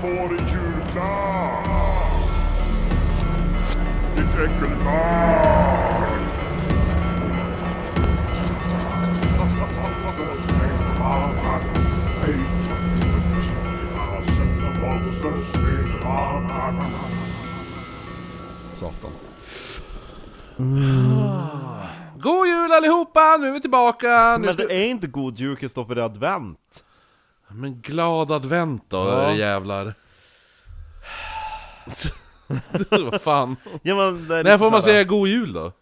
får i julklapp? Ditt äckelbarn! Satan. God jul allihopa! Nu är vi tillbaka! Nu Men ska... det är inte god jul Kristoffer, det är advent. Men glad advent då, Ja. jävlar. Vad fan. Ja, men När får man säga god jul då?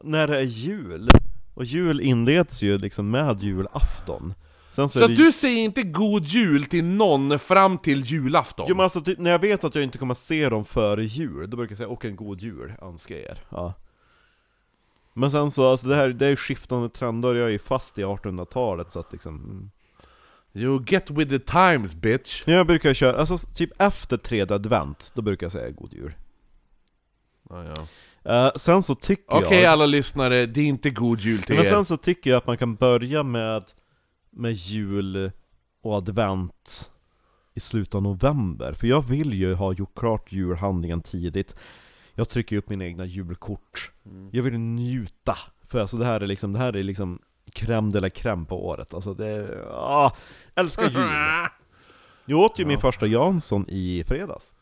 När det är jul. Och jul inleds ju liksom med julafton. Sen så, Så det... du säger inte god jul till någon fram till julafton? Jo men alltså typ, när jag vet att jag inte kommer se dem före jul, då brukar jag säga 'Och en god jul' önskar er. Ja. Men sen så, alltså det här, det är skiftande trender, jag är ju fast i 1800-talet så att liksom mm. You get with the times bitch! Jag brukar köra, alltså typ efter tredje advent, då brukar jag säga 'God jul' Ja, ja. Eh, Sen så tycker Okej jag... alla lyssnare, det är inte god jul till Men er. sen så tycker jag att man kan börja med, med jul och advent i slutet av november. För jag vill ju ha gjort klart julhandlingen tidigt. Jag trycker upp mina egna julkort. Mm. Jag vill njuta. För alltså det här är liksom, det här är liksom crème de la crème på året. Alltså det ah, älskar jul. Jag åt ju min första Jansson i fredags.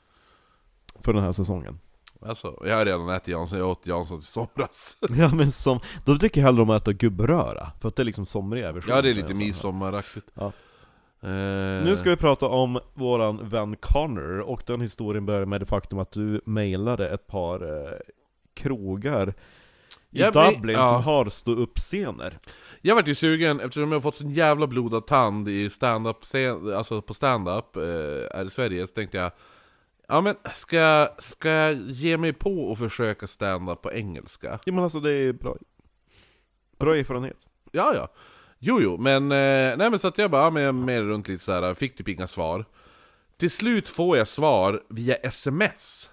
För den här säsongen. Alltså, jag har redan ätit Jansson, jag åt Jansson i somras. Ja men som, då tycker jag hellre om att äta gubbröra. För att det är liksom somriga versioner. Ja det är lite midsommaraktigt. Ja. Eh, Nu ska vi prata om våran vän Connor, och den historien börjar med det faktum att du mejlade ett par eh, krogar i blir- Dublin ja. som har stå-upp-scener. Jag vart ju sugen eftersom jag har fått sån jävla blodad tand i stand-up, scen- alltså på stand-up eh, här i Sverige, så tänkte jag Ja men, ska, ska jag ge mig på och försöka stand-up på engelska? Ja men alltså det är bra. Bra erfarenhet. Ja, ja. Jo, jo, men, eh, nej men så att jag bara, ja, men jag med runt lite så här, fick typ inga svar. Till slut får jag svar via sms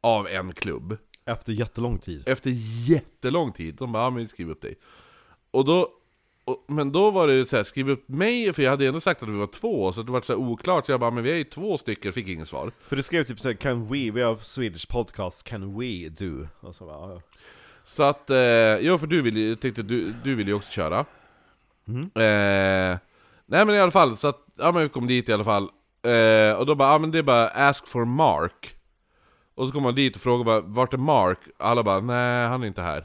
av en klubb. Efter jättelång tid. Efter jättelång tid. De bara, ja men vi skriver upp dig. Och då, och, men då var det så här, skriv upp mig, för jag hade ändå sagt att vi var två, så det var så oklart, så jag bara, men vi är ju två stycken, fick inget svar. För du skrev typ såhär 'Can we, we have Swedish podcast, can we do?' Och så bara, ja. Så att, eh, ja för du ville ju, tänkte du, du ville ju också köra. Eh, nej men i alla fall, så att, ja men vi kom dit i alla fall. Eh, och då bara, ja men det är bara ask for Mark. Och så kom man dit och frågade bara, vart är Mark? Alla bara, nej han är inte här.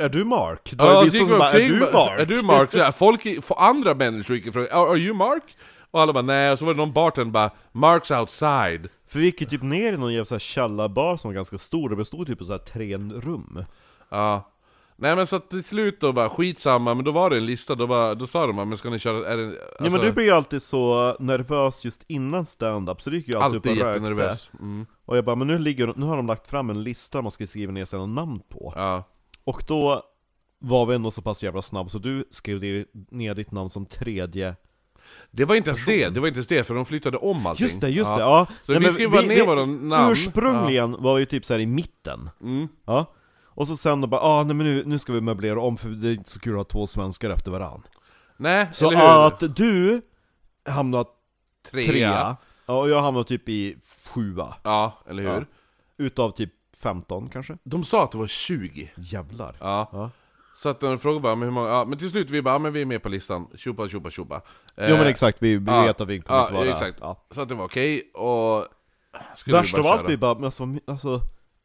Är du Mark? Då är gick som bara, är du Mark? Är du Mark? Så här, folk, för andra människor gick och frågade, are you Mark? Och alla bara, nej. Och så var det någon bartender bara, Mark's outside. För vi gick ju typ ner i någon jävla så här källarbar som var ganska stor, det bestod typ av så här tre rum. Ja. Nej men så att till slut då bara, skitsamma, men då var det en lista, då, bara, då sa de bara, men ska ni köra, är det, alltså, Ja men du blir ju alltid så nervös just innan stand-up, så du gick ju alltid, alltid upp och rökte. jättenervös. Mm. Och jag bara, men nu, ligger, nu har de lagt fram en lista man ska skriva ner sina namn på. Ja. Och då var vi ändå så pass jävla snabb så du skrev ner- ditt namn som tredje Det var inte ens det, det var inte ens det, för de flyttade om allting. Just det, just ja. det, ja! Så vi skrev bara ner våra namn. Ursprungligen var vi typ så här i mitten Mm. Ja Och så sen då bara, ah, nej men nu, nu ska vi möblera om för det är inte så kul att ha två svenskar efter varann Nej, Så eller hur? att du hamnade Trea. trea, ja, och jag hamnade typ i sjua Ja, eller hur? Ja. Utav typ 15 kanske? De sa att det var 20. Jävlar Ja. Ja. Så att de frågade bara, men hur många, ja, men till slut vi bara, ja, men vi är med på listan, tjopa tjopa tjopa. Jo men exakt, vi, vi ja, vet att vi kommer ja, inte vara exakt. ja. Så att det var okej, och... Värst av bara allt vi bara, men alltså, alltså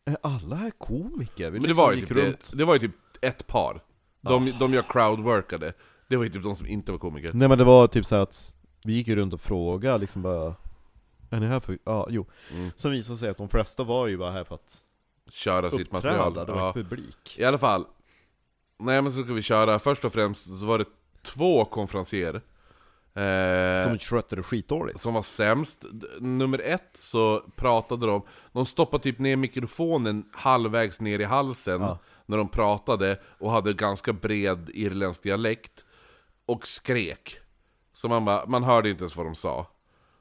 är alla här komiker? Vi Men det liksom var, ju typ runt det, det var ju typ ett par. De, de jag crowdworkade. Det var ju typ de som inte var komiker. Nej men det var typ så att vi gick ju runt och frågade liksom bara Är ni här för, ja jo Mm. Sen visade det sig att de flesta var ju bara här för att Köra sitt material. det var Ja. publik I alla fall. Nej men så ska vi köra, först och främst så var det två konferenser. Eh, Som skötte det skitdåligt som var sämst. Nummer ett så pratade de, de stoppade typ ner mikrofonen halvvägs ner i halsen Ja. när de pratade och hade ganska bred irländsk dialekt. Och skrek. Så man bara, man hörde inte ens vad de sa.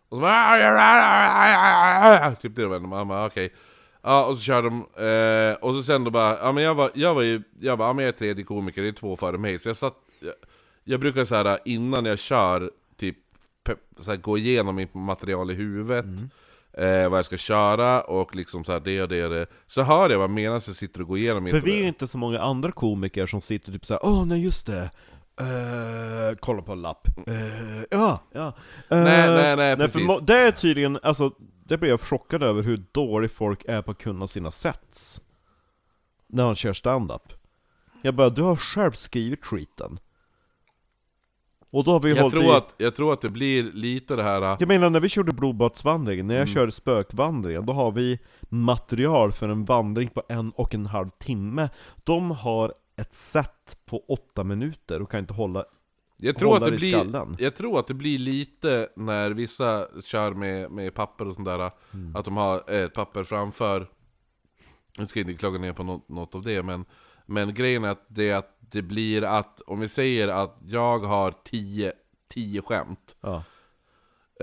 Och så bara, typ det var man bara okej. Ja, och så körde de, eh, och så sen då bara, ja men jag var, jag var ju, jag bara, ja men jag är tredje komiker, det är två före mig. Så jag satt, jag, jag brukar så här innan jag kör typ så här, gå igenom mitt material i huvudet Mm. eh, Vad jag ska köra och liksom så här, det och det och det Så hör jag bara medan jag sitter och går igenom För vi är ju inte så många andra komiker som sitter typ såhär Åh nej just det Uh, kolla på en lapp. Eh, ja, ja. Eh, Nej, nej, nej, för precis. må- det är tydligen, alltså, det blir jag chockad över hur dålig folk är på att kunna sina sets. När man kör stand-up. Jag bara, du har själv skrivit skiten. Och då har vi jag, tror i... att, jag tror att det blir lite det här äh, Jag menar när vi körde blodbadsvandringen, när jag Mm. kör spökvandringen, då har vi material för en vandring på en och en halv timme. De har ett set på åtta minuter och kan inte hålla jag tror, att det blir, skallen. jag tror att det blir lite när vissa kör med, med papper och sånt där Mm. Att de har ett papper framför Nu ska jag inte klaga ner på något, något av det men Men grejen är att det, att det blir att Om vi säger att jag har 10 10 skämt Ja.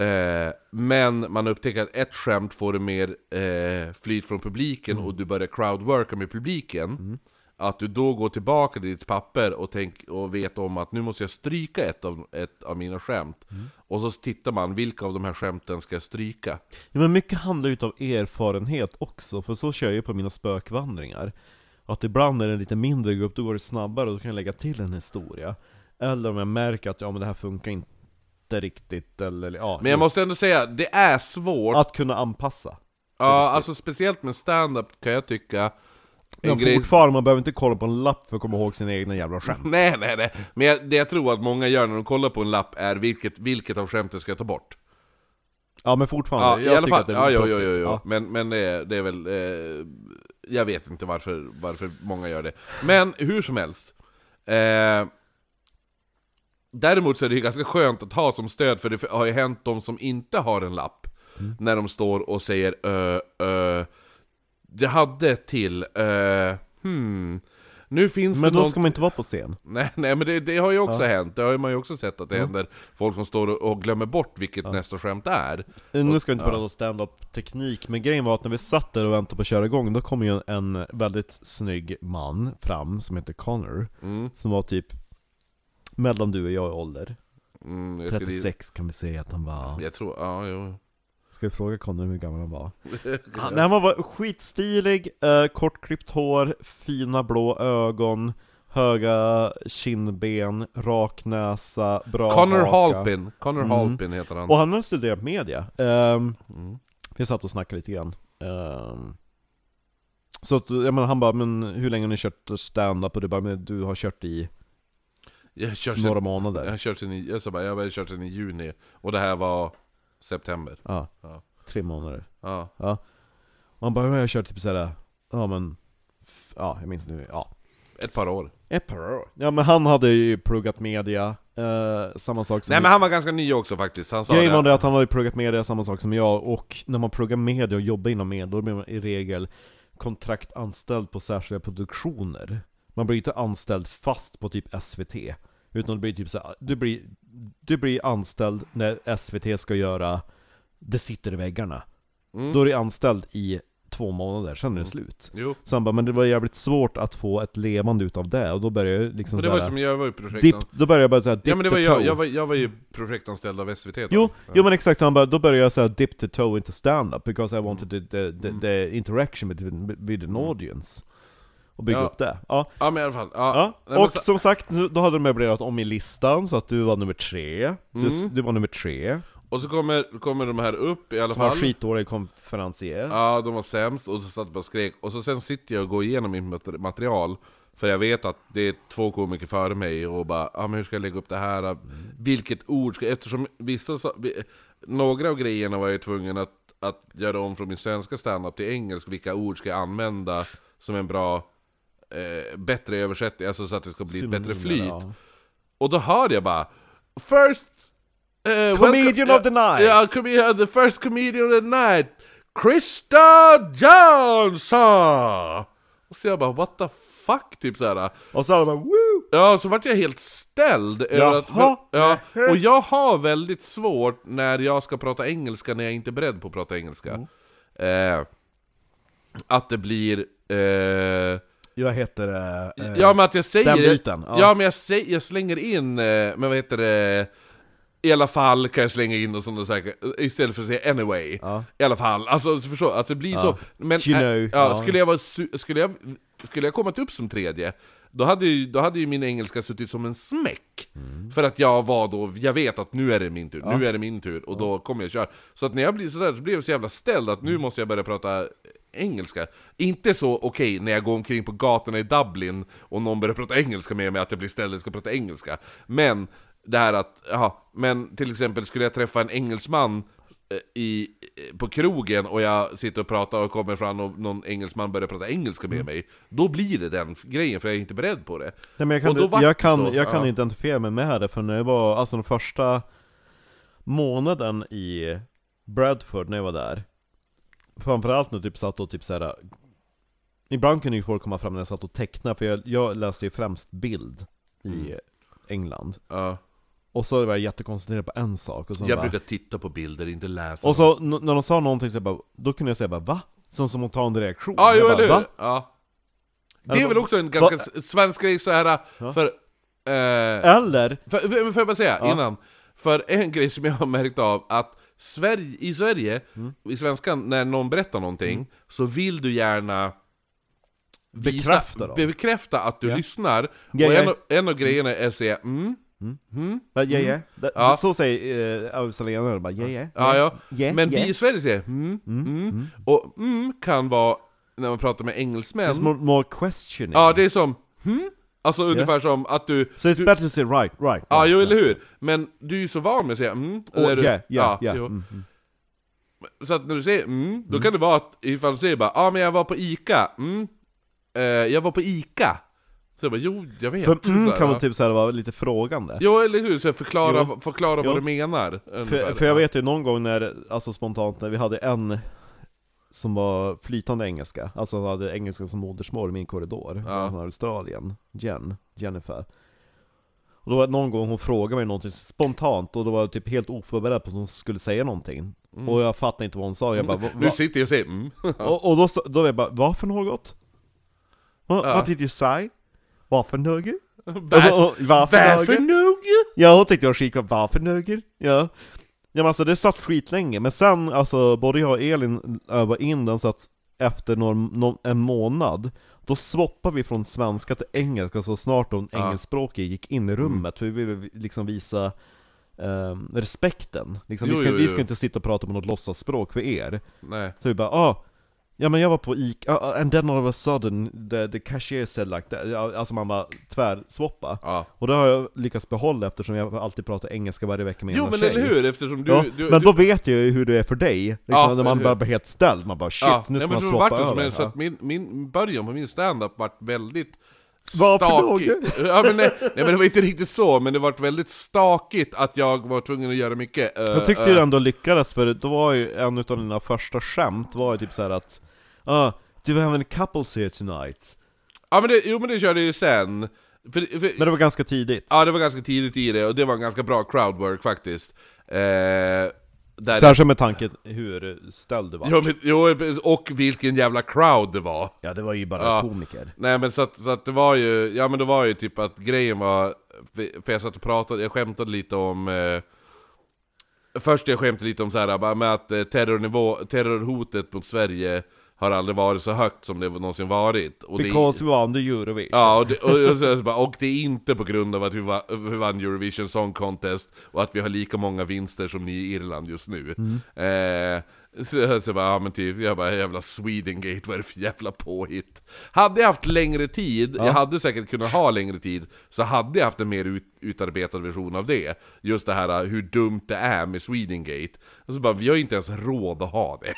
Eh, men man upptäcker att ett skämt får mer eh, flyt från publiken Mm. och du börjar crowdworka med publiken Att du då går tillbaka till ditt papper och, tänk, och vet om att nu måste jag stryka ett av, ett av mina skämt Mm. Och så tittar man, vilka av de här skämten ska jag stryka? ja men mycket handlar ju av erfarenhet också, för så kör jag ju på mina spökvandringar. Att ibland är det en lite mindre grupp, då går det snabbare och då kan jag lägga till en historia. Eller om jag märker att ja men det här funkar inte riktigt, eller ja. Men jag måste ändå säga, det är svårt Att kunna anpassa. Ja, alltså speciellt med stand-up kan jag tycka en Ja, grej... fortfarande, man behöver inte kolla på en lapp för att komma ihåg sina egna jävla skämt. Nej, nej, nej. Men jag, det jag tror att många gör när de kollar på en lapp är vilket, vilket av skämten ska jag ta bort? Ja men Ja, fortfarande, i jag alla tycker fall. att det är Ja, jo, jo, jo. Ja. Men, men det, är, det är väl... Eh, jag vet inte varför, varför många gör det. Men hur som helst. Eh, däremot så är det ju ganska skönt att ha som stöd, för det har ju hänt de som inte har en lapp. Mm. När de står och säger ö, ö, Det hade till, ö, hmm. Nu finns Men det då någon... ska man inte vara på scen. Nej, nej men det, det har ju också hänt, det har man ju också sett att det händer folk som står och, och glömmer bort vilket nästa skämt är. Nu ska jag inte prata stand-up teknik, men grejen var att när vi satt där och väntade på att köra igång, då kom ju en väldigt snygg man fram, som heter Connor, Mm, som var typ mellan du och jag i ålder. mm, jag, skulle, 36 kan vi säga att han var. jag tror, ja jo. Ska vi fråga Connor hur gammal han var? Han, han var skitstilig, eh, kortklippt hår, fina blå ögon, höga kindben, rak näsa, bra Connor haka. Halpin, Connor Mm. Halpin heter han. Och han har studerat media. Um, Mm. vi satt och snackade lite grann. Ehm, så att, jag menar, han bara, men hur länge har ni kört stand-up? Och du bara, men du har kört i Jag har kört några månader. jag har kört sen i, jag bara, jag har kört sen i juni, och det här var september. Ja, Ja. tre månader. Ja. Och han bara, jag kört typ såhär, ja men, ja jag minns nu, ja. Ett par år. Ett par år. Ja men han hade ju pluggat media, eh, samma sak som Nej men han var ganska ny också faktiskt, han sa Grejen var det att han hade pluggat media, samma sak som jag, och när man pluggar media och jobbar inom media, då blir man i regel kontraktanställd på särskilda produktioner. Man blir inte anställd fast på typ SVT, utan det blir typ så här, du blir, du blir anställd när SVT ska göra Det sitter i väggarna. Mm. Då är du anställd i två månader, sen är det slut. Jo. Så han bara, men det var jävligt svårt att få ett levande utav det, och då började jag liksom Och det var ju som jag var ju projektanställd. Då började jag bara såhär, dip Ja men det var the jag, jag var, jag var ju projektanställd av SVT då. Jo, Ja. jo men exakt, så han bara, då började jag säga dip the toe into stand-up because I wanted the, the, the, Mm. the interaction with, with an audience. Och bygga Ja. upp det. Ja. Ja men i alla fall, ja. ja. Och som sagt, då hade de möblerat om i listan så att du var nummer tre. Du, Mm. du var nummer tre. Och så kommer, kommer de här upp i alla Som var fall. skitdålig konferencier. Ja, de var sämst och så satt jag bara och skrek. Och så sen sitter jag och går igenom mitt mat- material. För jag vet att det är två komiker före mig och bara, ja men hur ska jag lägga upp det här? Vilket ord ska Eftersom vissa, sa- vi- några av grejerna var jag tvungen att, att göra om från min svenska standup till engelsk. Vilka ord ska jag använda som en bra, eh, bättre översättning, alltså så att det ska bli ett bättre flyt. ja. Och då hörde jag bara First eh, Comedian welcome- of the night. Ja, the first comedian of the night Krista Johnson! Och så jag bara what the fuck, typ såhär Och så man woo! Ja, så vart jag helt ställd över att, Jaha. ja, Och jag har väldigt svårt när jag ska prata engelska när jag inte är beredd på att prata engelska eh, Att det blir eh, Jag heter eh, Ja men att jag säger den biten, ja. ja. men jag, säger, jag slänger in, eh, men vad heter det i alla fall kan jag slänga in och sådana saker, istället för att säga anyway. Ja. I alla fall, alltså du förstår, att det blir så. Men You äh, know, ja, ja. Skulle, jag vara, skulle, jag, skulle jag kommit upp som tredje, då hade, ju, då hade ju min engelska suttit som en smäck. Mm. För att jag var då, jag vet att nu är det min tur, nu är det min tur, och då kommer jag köra. Så att när jag blir sådär, så blir jag så jävla ställd att Mm. nu måste jag börja prata engelska. Inte så okej när jag går omkring på gatorna i Dublin och någon börjar prata engelska med mig, att jag blir ställd och ska prata engelska. Men det här att, jaha, men till exempel skulle jag träffa en engelsman eh, i, eh, på krogen och jag sitter och pratar och kommer fram och någon engelsman börjar prata engelska med mig Då blir det den grejen, för jag är inte beredd på det Nej, men jag kan, jag kan, så, jag kan ja. identifiera mig med det, för när jag var, alltså den första månaden i Bradford när jag var där Framförallt när jag typ satt och typ såhär Ibland kunde ju folk komma fram när jag satt och tecknade, för jag, jag läste ju främst bild i Mm. England ja. Och så var jag jättekoncentrerad på en sak och så Jag bara, brukar titta på bilder, inte läsa Och så n- när de sa någonting så jag bara, då kunde jag säga bara va? Som spontan reaktion Ja, jo eller hur? va? Ja. Det Eller är väl också en ganska s- svensk grej så här Ja. för... Eh, Eller, för, för, får jag bara säga Ja. innan? För en grej som jag har märkt av, att Sverige, i Sverige, Mm. i svenskan, när någon berättar någonting, så vill du gärna visa- Bekräfta dem. bekräfta att du Ja. lyssnar. Ja, och ja. en, av- en av grejerna är att säga mm, mm, ja, ja, ja. Det- Ja. Så säger äh, australienare bara, ja, ja, ja, ja. ja, Men vi i Sverige säger mm, mm, Och mm kan vara, när man pratar med engelsmän, It's more, more questioning ja det är som hmm? Alltså ungefär som att du... So it's du better to say right, right Ja, right, jo right. eller hur? Men du är ju så van med att säga mm, när du- yeah, yeah, yeah. jo. Mm, mm. Så att när du säger mm, då kan det vara att ifall du säger bara ja ah, men jag var på Ica, mm, eh, jag var på Ica Så jag bara jo, jag vet För mm Så här, kan man ja. typ såhär vara lite frågande Jo eller hur, så jag förklara, Jo. förklara Jo. vad du menar för, för jag vet ju någon gång när, alltså spontant, när vi hade en som var flytande engelska, alltså hade engelska som modersmål i min korridor, Ja. från Australien, Jen, Jennifer Och då var det någon gång hon frågade mig någonting spontant, och då var jag typ helt oförberedd på att hon skulle säga någonting Och jag fattade inte vad hon sa, jag bara, va, Mm. Nu sitter jag och säger mm och, och då, då var jag bara, vad för något? What, Ja. what did you say? Vad för något? Var- Alltså, varför Varför något? Ja, hon tyckte jag var skitkul, varför nöger? Ja Ja men alltså det satt skitlänge, men sen alltså både jag och Elin övade in den så att efter någon, någon, en månad Då swappade vi från svenska till engelska så snart hon Ja. Engelskspråkig gick in i rummet, för vi ville liksom visa ehm, respekten liksom, Jo, vi, ska, jo, vi jo. ska inte sitta och prata på något låtsasspråk för er Nej Så vi bara ah, Ja men jag var på Ica, ah, and then all of a sudden the, the cashier said like that Alltså man bara tvärswappa Ja och det har jag lyckats behålla eftersom jag alltid pratar engelska varje vecka med Jo en men tjej. eller hur, eftersom du... ja, du men du, då vet jag ju hur det är för dig, liksom, Ja, när man hur? bara blir helt ställd, man bara shit, ja, nu ska nej, man swappa över men, så att min, min början på min standup vart väldigt stakigt. Ja, men nej, nej men det var inte riktigt så, men det vart väldigt stakigt att jag var tvungen att göra mycket. eh, Jag tyckte eh, ju ändå lyckades, för då var ju en utav dina första skämt var ju typ så här att ah, Do we have any couples here tonight? Ja men det, jo men det körde ju sen. För, för, Men det var ganska tidigt Ja det var ganska tidigt i det, och det var en ganska bra crowdwork faktiskt. Eh, där Särskilt med tanke hur ställd du var Jo, men, jo, och vilken jävla crowd det var! Ja det var ju bara Ja. komiker Nej men så att, så att det var ju, ja men det var ju typ att grejen var, för jag satt och pratade, jag skämtade lite om eh, Först jag skämtade lite om så här, bara med att eh, terrornivå, terrorhotet mot Sverige har aldrig varit så högt som det någonsin varit och det, Because we won the Eurovision Ja, och det, och, och, och det är inte på grund av att vi, va, vi vann Eurovision Song Contest och att vi har lika många vinster som ni i Irland just nu. Eh, så, så bara, ja men typ, jag bara jävla Swedengate, vad är det för jävla påhitt? Hade jag haft längre tid, jag hade säkert kunnat ha längre tid, så hade jag haft en mer ut, utarbetad version av det. Just det här hur dumt det är med Swedengate. Och så bara, vi har inte ens råd att ha det.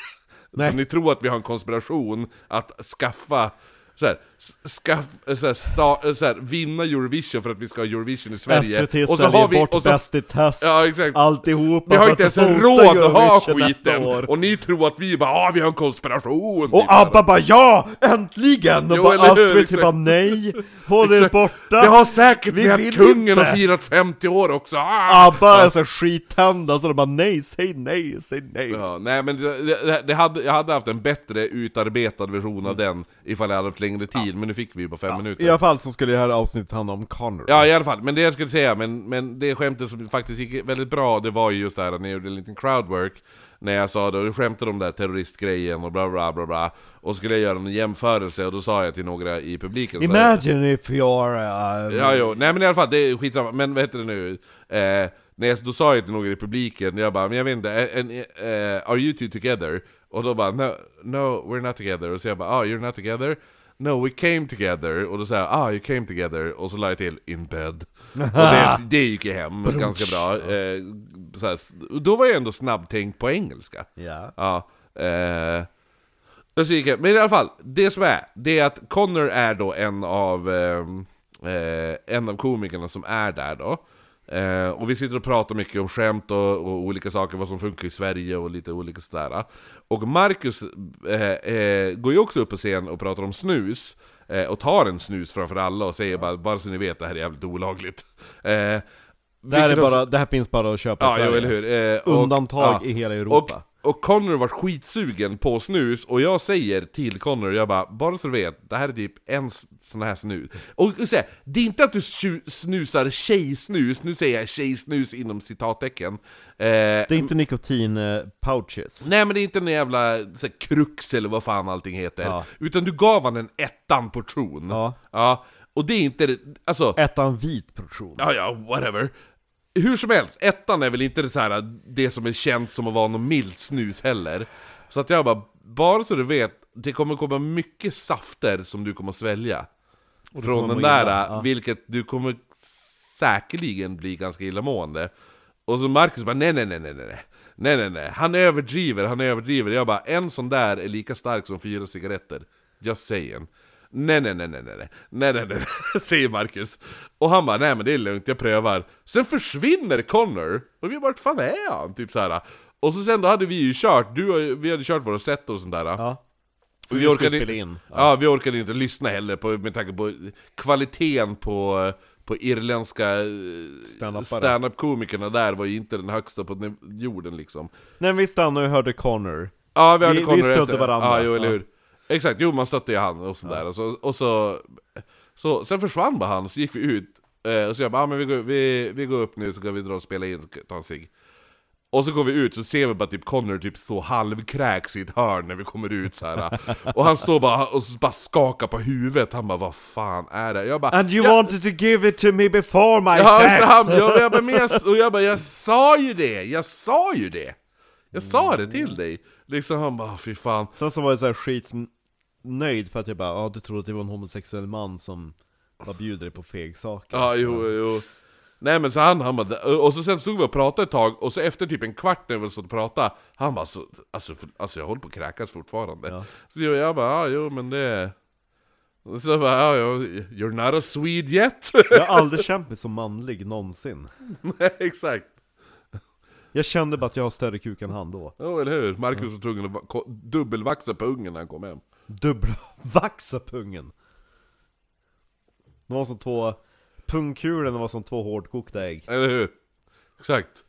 Nej. Så ni tror att vi har en konspiration att skaffa så här, skaff, så här, sta, så här, vinna Eurovision för att vi ska ha Eurovision i Sverige SVT och så har vi, bort och så, Bäst i test, Ja exakt, alltihopa vi har inte ens råd att ha skiten! Och ni tror att vi bara ah, vi har en konspiration! Och typ. ABBA bara ja! Äntligen! Och Jo, bara? SVT Exakt. bara nej! Håll er borta! Det har säkert Vi med att kungen inte. har firat 50 år också! Ah! ABBA är så skittända så de bara nej, säg nej, säg nej! Ja, nej men det, det, det hade, jag hade haft en bättre utarbetad version av den ifall jag hade haft längre tid, men nu fick vi ju bara fem minuter. I alla fall så skulle det här avsnittet handla om Connor. Ja i alla fall, men det jag skulle säga, men, men det skämtet som faktiskt gick väldigt bra, det var ju just det här när jag gjorde en liten crowdwork När jag sa och du skämtade om den där terroristgrejen och bla bla bla bla Och så skulle jag göra en jämförelse, och då sa jag till några i publiken så här- Imagine if you're... Uh, Ja, jo, nej men i alla fall, det är skitsamma, men vad heter det nu? Eh, när jag, då sa jag till några i publiken, jag bara, men jag vet inte, eh, en, eh, are you two together? Och då bara, no, no, we're not together. Och så jag bara, oh, you're not together? No, we came together. Och då sa jag, ah, you came together. Och så la jag till, in bed. Och det, det gick ju hem ganska bra. Eh, så här, och då var jag ändå snabbtänkt på engelska. Ja. Ja, eh, så gick jag, men i alla fall, det som är, det är att Connor är då en av, ehm, eh, en av komikerna som är där då. Eh, och vi sitter och pratar mycket om skämt och, och olika saker, vad som funkar i Sverige och lite olika sådär. Och Marcus eh, eh, går ju också upp på scen och pratar om snus, eh, och tar en snus framför alla och säger bara, bara så ni vet, det här är jävligt olagligt. Eh, Eh, Det, här är bara, det här finns bara att köpa i Ja, Sverige. jo, eller hur. Eh, och- Undantag ja. i hela Europa. Och, och Connor var skitsugen på snus, och jag säger till Connor, jag bara, bara så du vet, det här är typ en sån här snus. Och, och så här, det är inte att du snusar tjejsnus, nu säger jag tjejsnus inom citattecken. Eh, Det är inte nikotin-pouches. Nej men det är inte en jävla så här, krux eller vad fan allting heter. Ja. Utan du gav han en ettan portion. Ja. ja. Och det är inte, alltså... Ettan vit portion. Ja, ja, whatever. Hur som helst, ettan är väl inte det, så här, det som är känt som att vara något milt snus heller. Så att jag bara, bara så du vet, det kommer komma mycket safter som du kommer att svälja. Från den där, illa, ja. vilket du kommer säkerligen bli ganska illamående. Och så Marcus bara, nej nej nej nej nej. Nej nej nej, han överdriver, han överdriver. Jag bara, en sån där är lika stark som fyra cigaretter. Just saying. Nej nej nej nej nej nej nej nej nej nej säger Marcus. Och han bara, nej men det är lugnt, jag prövar. Sen försvinner Connor, och vi bara, vart fan är han? Typ så här. Och så sen då hade vi ju kört, du och vi hade kört våra set och sånt där. Ja. Och vi skulle spela in. Ja. vi orkade inte lyssna heller på, med tanke på kvaliteten på, på irländska eh, stand-up-komikerna där var ju inte den högsta på den- jorden liksom. När vi stannade och hörde Connor. Ja, vi hade Vi- Connor vi stödde efter. varandra. Ja, jo, eller Ja. hur. Exakt, jo man stötte ju han och sådär. Och, så, och så, så, sen försvann bara han, så gick vi ut. Eh, och så jag bara, ah, men vi går, vi, vi går upp nu så kan vi dra och spela in, ta en cigg. Och så går vi ut så ser vi bara typ Connor typ stå halvkräks i ett hörn när vi kommer ut så här. Och han står bara och bara skakar på huvudet, han bara 'Vad fan är det?' Jag bara And you "Ja, wanted to give it to me before my Ja, sex! han, jag, jag, bara, men jag, och jag bara 'Jag sa ju det! Jag sa ju det! Jag sa det till dig!' Liksom han bara 'Fy fan' Sen så var jag så här skitnöjd för att jag bara, ja du trodde att det var en homosexuell man som bara bjuder dig på feg saker. Ja, jo, jo. Nej men så han, han bara, och så sen stod vi och pratade ett tag, och så efter typ en kvart när vi stod och pratade, han bara så, alltså, för, alltså jag håller på att kräkas fortfarande. Ja. Så jag, jag bara, ja jo men det... Så jag bara, ja, ja, you're not a Swede yet? Jag har aldrig känt mig så manlig någonsin. Nej, exakt. Jag kände bara att jag har större kuk än han då. Jo, eller hur? Marcus var tvungen att va- dubbelvaxa på ungen när han kom hem. Dubbelvaxa pungen. Det var som två, pungkulorna var som två hårdkokta ägg. Eller hur? Exakt.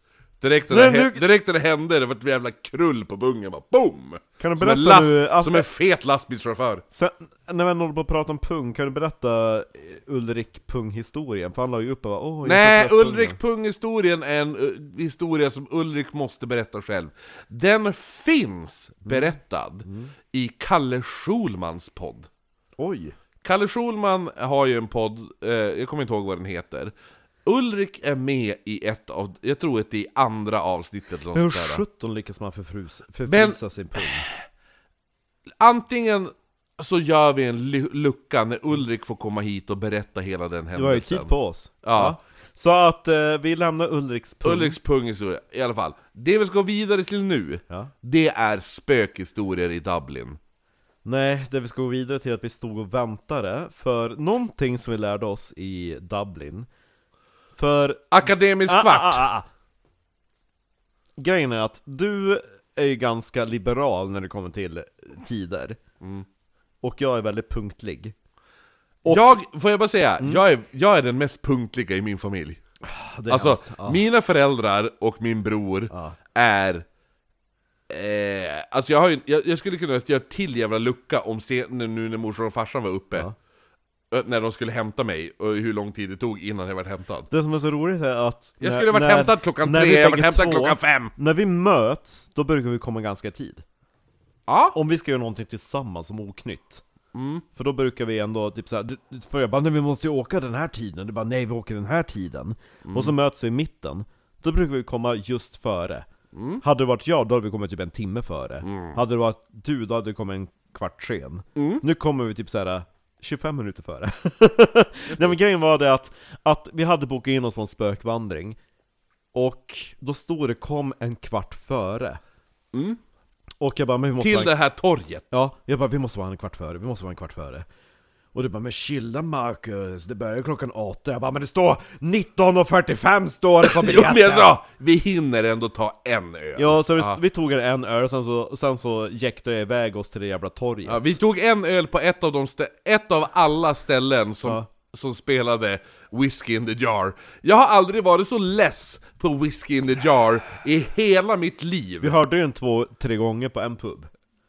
Direkt när, det, nu- direkt när det hände, det var ett jävla krull på bungen, bara BOOM! Kan du Som en, berätta last, nu, att, som en fet lastbilschaufför. sen, när vi håller på att prata om pung, kan du berätta eh, Ulrik Pung-historien? För han la ju upp och bara, åh Nej, Ulrik pungen." Pung-historien är en uh, historia som Ulrik måste berätta själv. Den finns berättad i Kalle Schulmans podd. Oj! Kalle Schulman har ju en podd, eh, jag kommer inte ihåg vad den heter. Ulrik är med i ett av, jag tror att det är andra avsnittet eller Men hur sjutton lyckas man förfrus, förfrysa sin pung? Antingen så gör vi en lu- lucka när Ulrik får komma hit och berätta hela den händelsen. Du har ju tid på oss. Ja. Så att eh, vi lämnar Ulriks pung. Ulriks punghistoria, i alla fall. Det vi ska gå vidare till nu, Ja. det är spökhistorier i Dublin. Nej, det vi ska gå vidare till är att vi stod och väntade för någonting som vi lärde oss i Dublin. För... Akademisk Ah, kvart! ah, ah, ah. Grejen är att du är ju ganska liberal när det kommer till tider. Mm. Och jag är väldigt punktlig. Och- Jag, får jag bara säga, jag, är, jag är den mest punktliga i min familj. Är Alltså, ja. mina föräldrar och min bror Ja. är Eh, alltså jag, har ju, jag, jag skulle kunna göra till jävla lucka om se, nu nu när morsan och farsan var uppe. Ja. När de skulle hämta mig, och hur lång tid det tog innan jag var hämtad. Det som är så roligt är att... Jag när- skulle varit när- hämtad klockan när tre, vi jag var bägge hämtad två- klockan fem! När vi möts, då brukar vi komma ganska i tid. Ja, Om vi ska göra någonting tillsammans som oknytt. mm. För då brukar vi ändå typ såhär, för jag bara 'Nej vi måste ju åka den här tiden' Du bara 'Nej vi åker den här tiden' Mm. Och så möts vi i mitten Då brukar vi komma just före Mm. Hade det varit jag, då hade vi kommit typ en timme före Hade det varit du, då hade det kommit en kvart sen Mm. Nu kommer vi typ såhär 25 minuter före Nej men grejen var det att, att vi hade bokat in oss på en spökvandring Och då stod det 'Kom en kvart före' Mm. Och jag bara 'Men vi måste Till vara- det här torget. Ja, jag bara vi måste vara en kvart före, vi måste vara en kvart före Och du bara 'Men chilla Marcus, det börjar klockan åtta' Jag bara 'Men det står 19.45 står det på Jo biljetten' men jag sa, vi hinner ändå ta en öl. Ja, så vi, Ja. vi tog en, öl, och sen så, sen så jäktade jag iväg oss till det jävla torget Ja, vi tog en öl på ett av, de ett av alla ställen som, Ja. som spelade Whiskey in the Jar. Jag har aldrig varit så less på Whiskey in the Jar i hela mitt liv. Vi hörde ju en två, tre gånger på en pub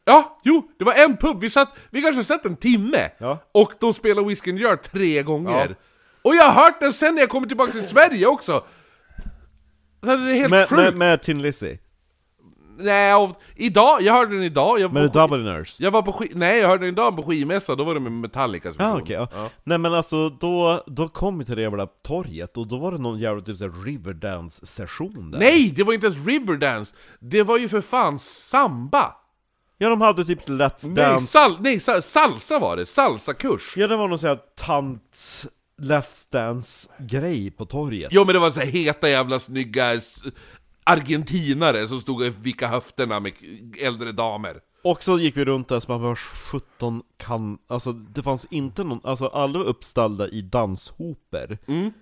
Ja, jo, det var en pub, vi, satt, vi kanske satt en timme, Ja. och de spelade Whiskey the Jar tre gånger. Och jag har hört den sen när jag kommer tillbaka till Sverige också! Så det är helt Med, sjukt! med, med Tin Lizzy, Nej, och idag, jag hörde den idag, jag var med på sk- Dubliners Jag var på sk- nej jag hörde den idag på skivmässa, då var det med Ja version. okej, ja. Ja. Nej men alltså då, då kom vi till det jävla torget och då var det någon jävla typ såhär Riverdance-session där Nej, det var inte ens Riverdance! Det var ju för fan samba! Ja de hade typ Let's Nej, Dance sal nej sal salsa var det, salsakurs! Ja det var någon sån här tant Let's Dance-grej på torget Jo men det var så här heta jävla snygga argentinare som stod och vika höfterna med äldre damer. Och så gick vi runt där så man var 17 kan... Alltså det fanns inte någon... Alltså alla var uppställda i danshoper Mm.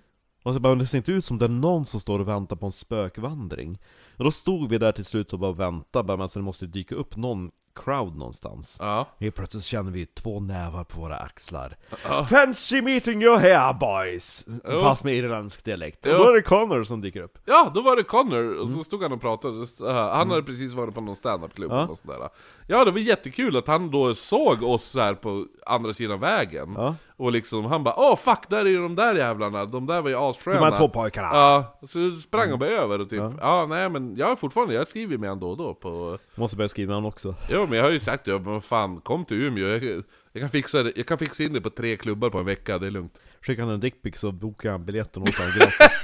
Och så bara, det ser inte ut som det är någon som står och väntar på en spökvandring Och då stod vi där till slut och bara väntade, bara, men alltså det måste dyka upp någon crowd någonstans Ja. Helt plötsligt känner vi två nävar på våra axlar Ja. Fancy meeting you here boys! Jo. Fast med irländsk dialekt. Och Jo. då är det Connor som dyker upp. Ja, då var det Connor, och så stod han och pratade, han hade precis varit på någon standup-klubb Ja. och sådär Ja, det var jättekul att han då såg oss här på andra sidan vägen Ja. Och liksom, han bara 'Åh fuck, där är ju de där jävlarna, de där var ju assköna' De här två pojkarna. Ja, så sprang han bara över och typ, ja. Ja. nej men jag är fortfarande, jag skriver med han då och då på Måste börja skriva han också. Jo men jag har ju sagt ja, men fan kom till Umeå, jag, jag, kan fixa det, jag kan fixa in det på tre klubbar på en vecka, det är lugnt Skickar han en dickpic så bokar han biljetten åt honom gratis.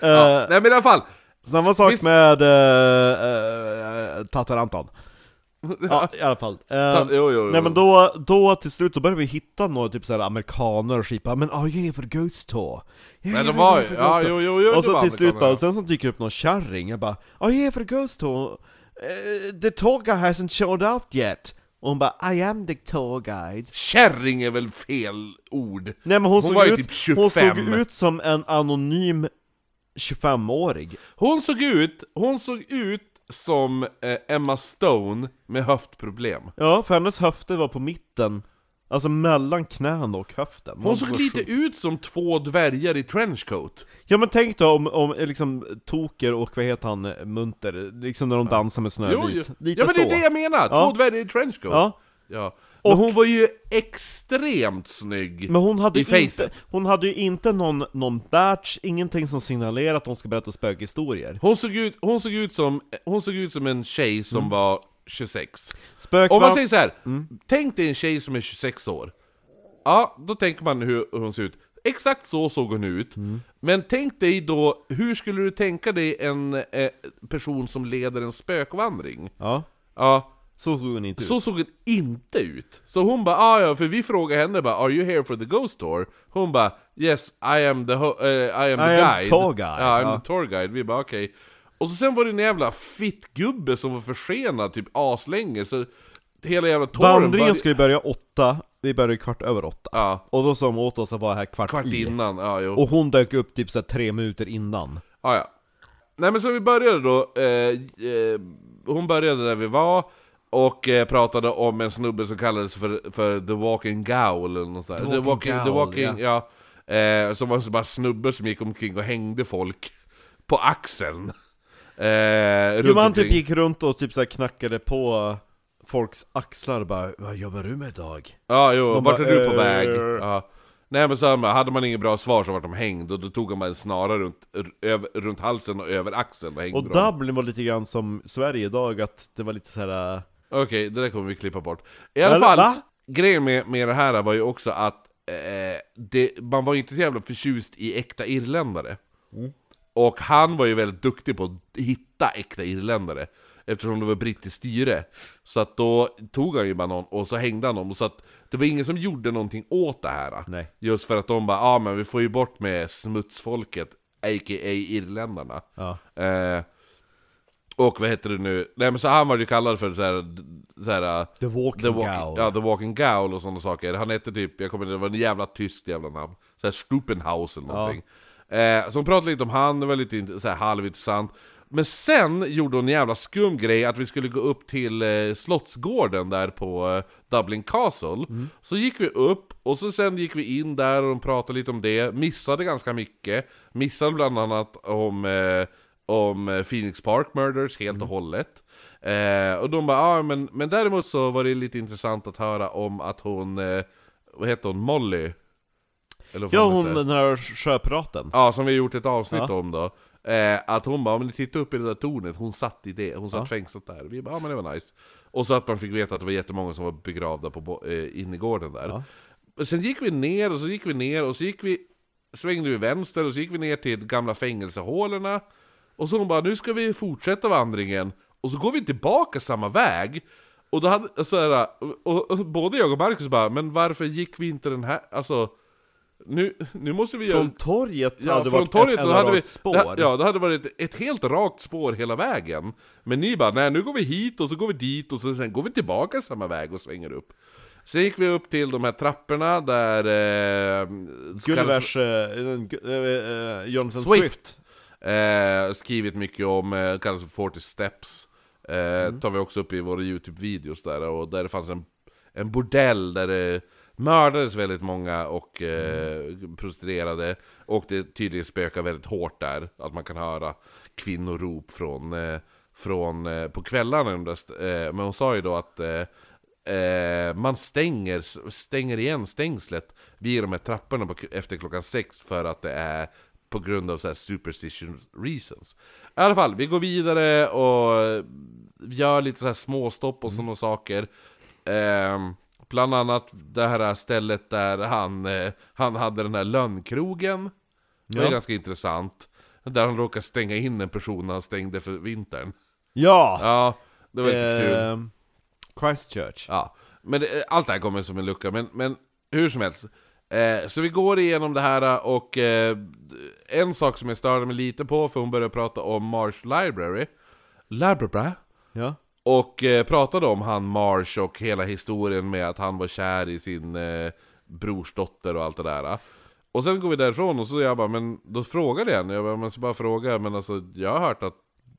ja. uh, Nej men i alla fall, samma sak Visst- med uh, uh, Tatarantan. Ja, i alla fall. Eh, Ta- jo, jo, jo. Nej men då, då till slut då började vi hitta några typ såhär amerikaner och skipa Men are you here for the ghost tour? Yeah, Men de var ju, ja ghost tour." jo jo jo Och det så till slut bara, sen så dyker upp någon kärring, jag bara Are you here for the ghost tour? Eh, the tour guide hasn't showed up yet Och hon bara I am the tour guide Kärring är väl fel ord? Nej men hon, Hon såg var ju ut, typ hon såg 25. ut som en anonym 25-årig Hon såg ut, hon såg ut som eh, Emma Stone med höftproblem. Ja, för hennes höfter var på mitten. Alltså mellan knän och höften. Hon såg lite ut som två dvärgar i trenchcoat. Ja men tänk då om, om eh, liksom Toker och vad heter han, eh, Munter, liksom när de dansar med Jo, jo. Snövit Lite Ja men så det är det jag menar, två Ja. dvärgar i trenchcoat. Ja, Ja. Men Och- hon var ju extremt snygg men hon hade, i ju inte, hon hade ju inte någon, någon batch, ingenting som signalerar att hon ska berätta spökhistorier Hon såg ut, hon såg ut, som, hon såg ut som en tjej som Mm. var 26 Spökvandring Om man säger så här, Mm. tänk dig en tjej som är 26 år Ja, då tänker man hur hur hon ser ut Exakt så såg hon ut Mm. Men tänk dig då, hur skulle du tänka dig en eh, person som leder en spökvandring? Ja, Ja, så såg hon inte ut så såg hon inte ut. Så hon bara ah, ja, för vi frågade henne bara 'Are you here for the ghost tour?' Hon bara 'Yes, I am the, eh, I am the I am guide' tour guide, Ja, I'm ja. the tour guide. Vi bara okej. Och så sen var det en jävla fittgubbe som var försenad typ aslänge, så hela jävla touren Vandringen började- skulle börja åtta, vi började kvart över åtta Ja, Och då sa de åt oss att vara här kvart, kvart i innan, ja jo. Och hon dök upp typ såhär tre minuter innan Ja, ja. Nej men så vi började då, eh, eh, hon började där vi var, och eh, pratade om en snubbe som kallades för, för The Walking Gowl eller något där. The The Walking Walking, The Gowl, walking ja. Eh, som var så bara snubbe som gick omkring och hängde folk på axeln. Eh, Jo han typ gick runt och typ så knackade på folks axlar bara 'Vad jobbar du med idag?' Ja, jo, Man vart är du på eh, väg? Ja. Nej men så hade man inget bra svar så vart de hängd och då tog bara en snara runt, över, runt halsen och över axeln och hängde Och. Dublin var lite grann som Sverige idag, att det var lite så här. Okej, det där kommer vi klippa bort. I alla fall, va? grejen med, med det här var ju också att eh, det, man var ju inte så jävla förtjust i äkta irländare. Mm. Och han var ju väldigt duktig på att hitta äkta irländare. Eftersom det var brittiskt styre. Så att då tog han ju bara någon och så hängde han dem. Så att det var ingen som gjorde någonting åt det här. Nej. Just för att de bara, ja ah, men vi får ju bort med smutsfolket, a.k.a. irländarna. Ja. Eh, och vad heter det nu? Nej men så han var ju kallad för så här, så här The Walking The Walking, Gowl. ja, The Walking Gowl och sådana saker. Han hette typ, jag kommer inte det var en jävla tyst jävla namn. Såhär Stupenhaus eller någonting. Eh, så hon pratade lite om han, det var lite så här halvintressant. Men sen gjorde hon en jävla skum grej att vi skulle gå upp till eh, Slottsgården där på eh, Dublin Castle. Så gick vi upp, och så sen gick vi in där och de pratade lite om det, missade ganska mycket. Missade bland annat om, eh, om eh, Phoenix Park Murders helt och hållet. Eh, och de bara, ah, men, men däremot så var det lite intressant att höra om att hon, eh, vad heter hon, Molly? Eller Ja, hon heter? den här sjöpiraten. Ja, som vi har gjort ett avsnitt Ja. om då. Eh, att hon bara, om ni tittar upp i det där tornet, hon satt i det, hon satt Ja. fängslat där. Vi bara, ja men det var nice. Och så att man fick veta att det var jättemånga som var begravda på eh, innergården där. Ja. Och sen gick vi ner, och så gick vi ner, och så gick vi, svängde vi vänster, och så gick vi ner till gamla fängelsehålorna. Och så hon bara, nu ska vi fortsätta vandringen. Och så går vi tillbaka samma väg. Och då hade, så här, och, och både jag och Marcus bara, men varför gick vi inte den här, alltså... Nu, nu måste vi göra... Från torget Ja, hade det från varit torget ett enda hade vi, spår. det- Ja, det hade varit ett, ett helt rakt spår hela vägen. Men ni bara, nej nu går vi hit och så går vi dit och så, sen går vi tillbaka samma väg och svänger upp. Sen gick vi upp till de här trapporna där... Eh, Gullivers, eh, äh, Jonathan Swift. Swift. Eh, skrivit mycket om, eh, kallas för 40 steps. Eh, Mm. tar vi också upp i våra YouTube-videos där, och där det fanns en, en bordell där det mördades väldigt många och eh, prostituerade. Och det tydligen spökar väldigt hårt där, att man kan höra kvinnorop från, eh, från eh, på kvällarna. men hon sa ju då att Eh, man stänger, stänger igen stängslet vid de här trapporna på, efter klockan sex för att det är på grund av så här superstition reasons. I alla fall, vi går vidare och gör lite så här småstopp och sådana saker. Ehm, bland annat det här stället där han, eh, han hade den här lönnkrogen. Det var Ja. ganska intressant. Där han råkade stänga in en person han stängde för vintern. Ja! Ja, det var lite kul. Eh, Christchurch. Ja, men det, allt det här kommer som en lucka, men, men hur som helst. Eh, så vi går igenom det här och eh, en sak som jag störde mig lite på, för hon började prata om Marsh Library. Library? Ja. Och eh, pratade om han Marsh och hela historien med att han var kär i sin eh, brorsdotter och allt det där. Och sen går vi därifrån och så jag bara, men då frågade jag henne, jag bara, men så bara fråga, men alltså jag har hört att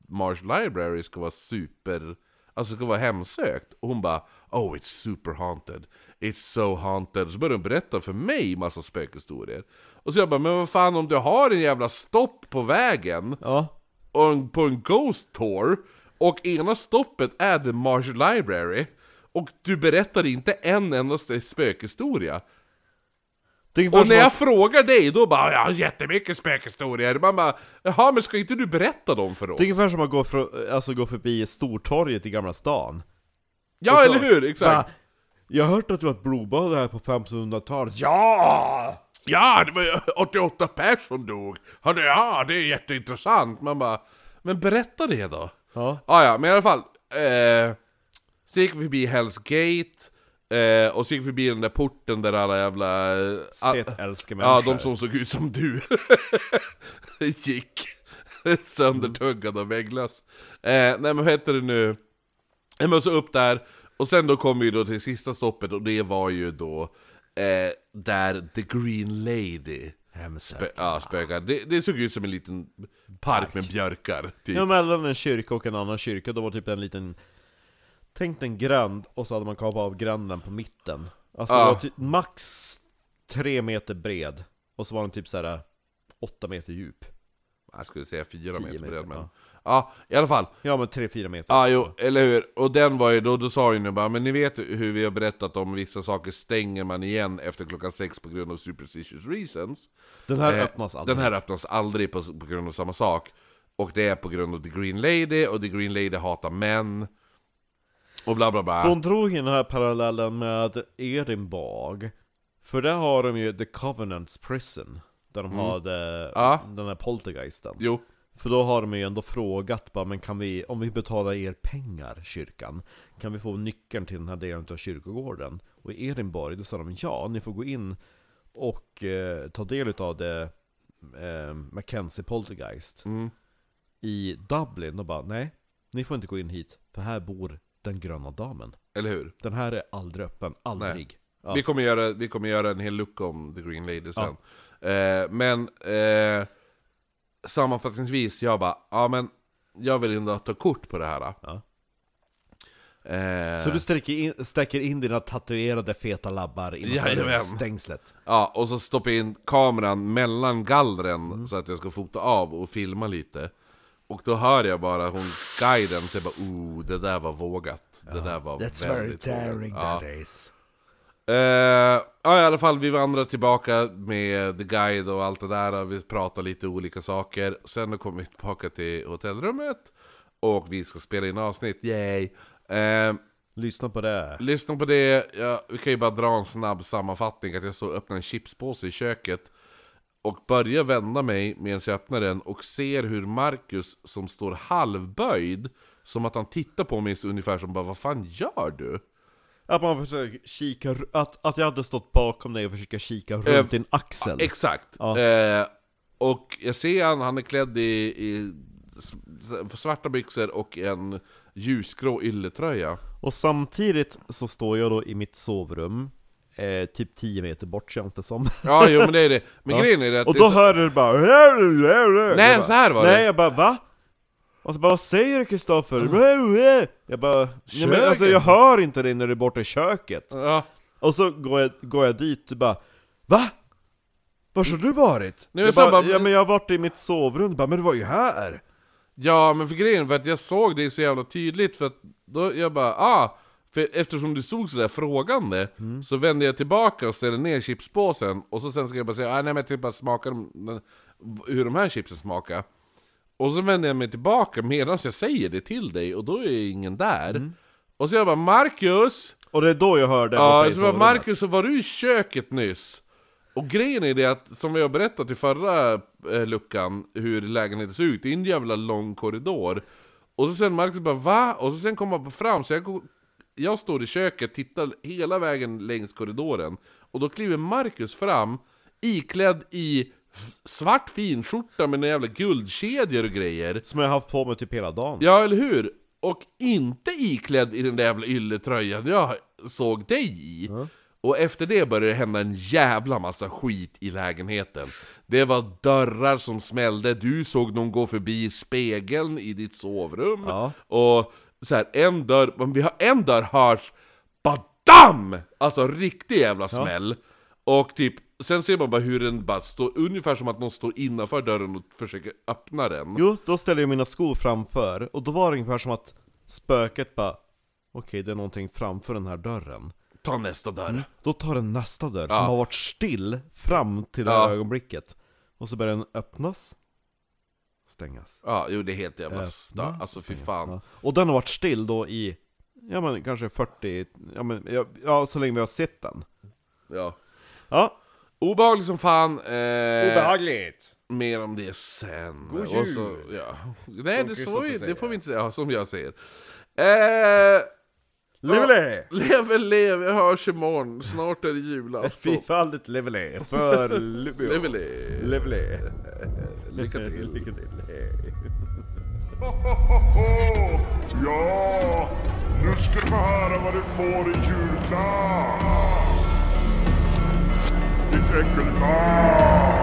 Marsh Library ska vara super, alltså ska vara hemsökt. Och hon bara, oh it's super haunted, it's so haunted. Så började hon berätta för mig massa spökhistorier. Och så jag bara, men vad fan om du har en jävla stopp på vägen, Ja. och en, på en Ghost Tour och ena stoppet är The Marshall Library och du berättar inte en endaste spökhistoria. Och när jag att- frågar dig, då bara 'Jag har jättemycket spökhistorier' Man bara 'Jaha, men ska inte du berätta dem för oss?' Det är ungefär som att gå, för, alltså gå förbi Stortorget i Gamla stan. Ja, Och så- eller hur? Exakt! Bara, Jag har hört att det var ett blodbad här på 1500-talet. Ja! Ja, det var ju 88 personer dog! Ja, det, ja, det är jätteintressant! Man bara 'Men berätta det då' Ja. Ah, ja, men i alla fall. Eh, så gick vi förbi Hells Gate, eh, och så gick vi förbi den där porten där alla jävla... Eh, Spetälske Ja, människor. de som såg ut som du. gick söndertuggade och vägglös. Eh, nej men vad heter det nu? Nej men så upp där, och sen då kom vi då till sista stoppet, och det var ju då eh, där The Green Lady spö ja, spökar. Det, det såg ut som en liten park med björkar, typ. Ja, mellan en kyrka och en annan kyrka, då var typ en liten... Tänk en gränd, och så hade man kapat av gränden på mitten. Alltså Ja. det var typ max tre meter bred, och så var den typ såhär åtta meter djup. Jag skulle säga fyra meter meter, bred, men... ja. Ja, i alla fall. Ja men 3-4 meter. Ja, jo, eller hur? Och den var ju då, då sa ju nu bara, men ni vet hur vi har berättat om vissa saker stänger man igen efter klockan sex på grund av superstitious reasons. Den här Eh, öppnas aldrig. Den här öppnas aldrig på, på grund av samma sak. Och det är på grund av The Green Lady, och The Green Lady hatar män. Och bla bla bla. För hon drog in den här parallellen med Edinburgh. För där har de ju The Covenants Prison. Där de Mm. Ja. den här poltergeisten. Jo, För då har de ju ändå frågat bara, men kan vi, om vi betalar er pengar, kyrkan, kan vi få nyckeln till den här delen av kyrkogården? Och i Edinburgh, då sa de ja, ni får gå in och eh, ta del av det eh, Mackenzie Poltergeist. Mm. I Dublin, då bara, nej, ni får inte gå in hit, för här bor den gröna damen. eller hur? Den här är aldrig öppen, aldrig. Ja. Vi, kommer göra, vi kommer göra en hel lucka om The Green Lady sen. Eh, men eh, sammanfattningsvis, jag bara, ja men jag vill ändå ta kort på det här. Ja. Eh, Så du sträcker in, sträcker in dina tatuerade feta labbar Jajamän. stängslet? Ja, och så stoppar jag in kameran mellan gallren Mm. så att jag ska fota av och filma lite. Och då hör jag bara hon guiden säga bara oh, det där var vågat. Det där var väldigt vågat. Ja. is. Eh, ja, i alla fall, vi vandrar tillbaka med The Guide och allt det där. Vi pratar lite olika saker. Sen kommer vi tillbaka till hotellrummet. Och vi ska spela in avsnitt, yay! Eh, Lyssna på det. lyssna på det, ja, vi kan ju bara dra en snabb sammanfattning. Att jag så öppnar en chipspåse i köket. Och börjar vända mig medan jag öppnar den och ser hur Marcus som står halvböjd Som att han tittar på mig ungefär som bara 'Vad fan gör du?' Att man försöker kika, att, att jag hade stått bakom dig och försökt kika runt Eh, din axel. Exakt! Ja. Eh, och jag ser han, han är klädd i, i svarta byxor och en ljusgrå ylletröja Och samtidigt så står jag då i mitt sovrum, eh, typ 10 meter bort känns det som. Ja, jo men det är det. Men Ja. grejen är det att... Och då så- hör du bara Nej, bara, så här var det. Nej, jag bara va? Och så bara vad säger du Kristoffer? Jag bara, nej, men alltså jag hör inte dig när du är borta i köket. Ja, Och så går jag, går jag dit och bara Va? Var har du varit? Nej, jag bara, bara- ja men jag har varit i mitt sovrum, bara, men du var ju här! ja, men för grejen var att jag såg det så jävla tydligt för att då jag bara ah, för eftersom du stod sådär frågande Mm. Så vände jag tillbaka och ställde ner chipspåsen Och så sen ska jag bara säga ah, nej men jag tänkte bara smaka dem, hur de här chipsen smakar Och så vänder jag mig tillbaka medan jag säger det till dig och då är ingen där Mm. Och så jag bara 'Marcus!' Och det är då jag hör det Ja, så bara. Marcus, så var du i köket nyss? Och grejen är det att, som vi har berättat i förra eh, luckan, hur lägenheten ser ut, det är en jävla lång korridor. Och så sen Marcus bara va? Och så sen kommer han fram, så jag, går, jag står i köket, tittar hela vägen längs korridoren. Och då kliver Marcus fram, iklädd i svart finskjorta med några jävla guldkedjor och grejer. Som jag har haft på mig typ hela dagen. Ja, eller hur? Och inte iklädd i den där jävla ylletröjan jag såg dig i. Och efter det började det hända en jävla massa skit i lägenheten. Det var dörrar som smällde, du såg någon gå förbi spegeln i ditt sovrum. Ja. Och så här, en dörr, vi har en dörr hörs BADAM! Alltså riktig jävla smäll. Och typ, sen ser man bara hur den bara står, ungefär som att någon står innanför dörren och försöker öppna den. Jo, då ställer jag mina skor framför, och då var det ungefär som att spöket bara Okej, det är någonting framför den här dörren. Ta nästa dörr. Då tar den nästa dörr, Ja. som har varit still fram till det Ja. här ögonblicket. Och så börjar den öppnas, stängas. Ja, jo det är helt jävla stört. Alltså fy fan. Ja. Och den har varit still då i, ja men kanske 40, ja men, ja, ja så länge vi har sett den. Ja. Ja, Obehagligt som fan. Eh, obehagligt! Mer om det sen. God Och så, jul. ja. Nej, Som det, så, Kristoffer det får vi inte säga. Ja, som jag säger. Eh, Levele! leve, leve, hörs imorgon. Snart är det julafton. Fyrfaldigt levele för Luleå. Levele. Levele. Lycka till. Lycka till. Ja, nu ska vi få höra vad du får i julklapp. Ekelman!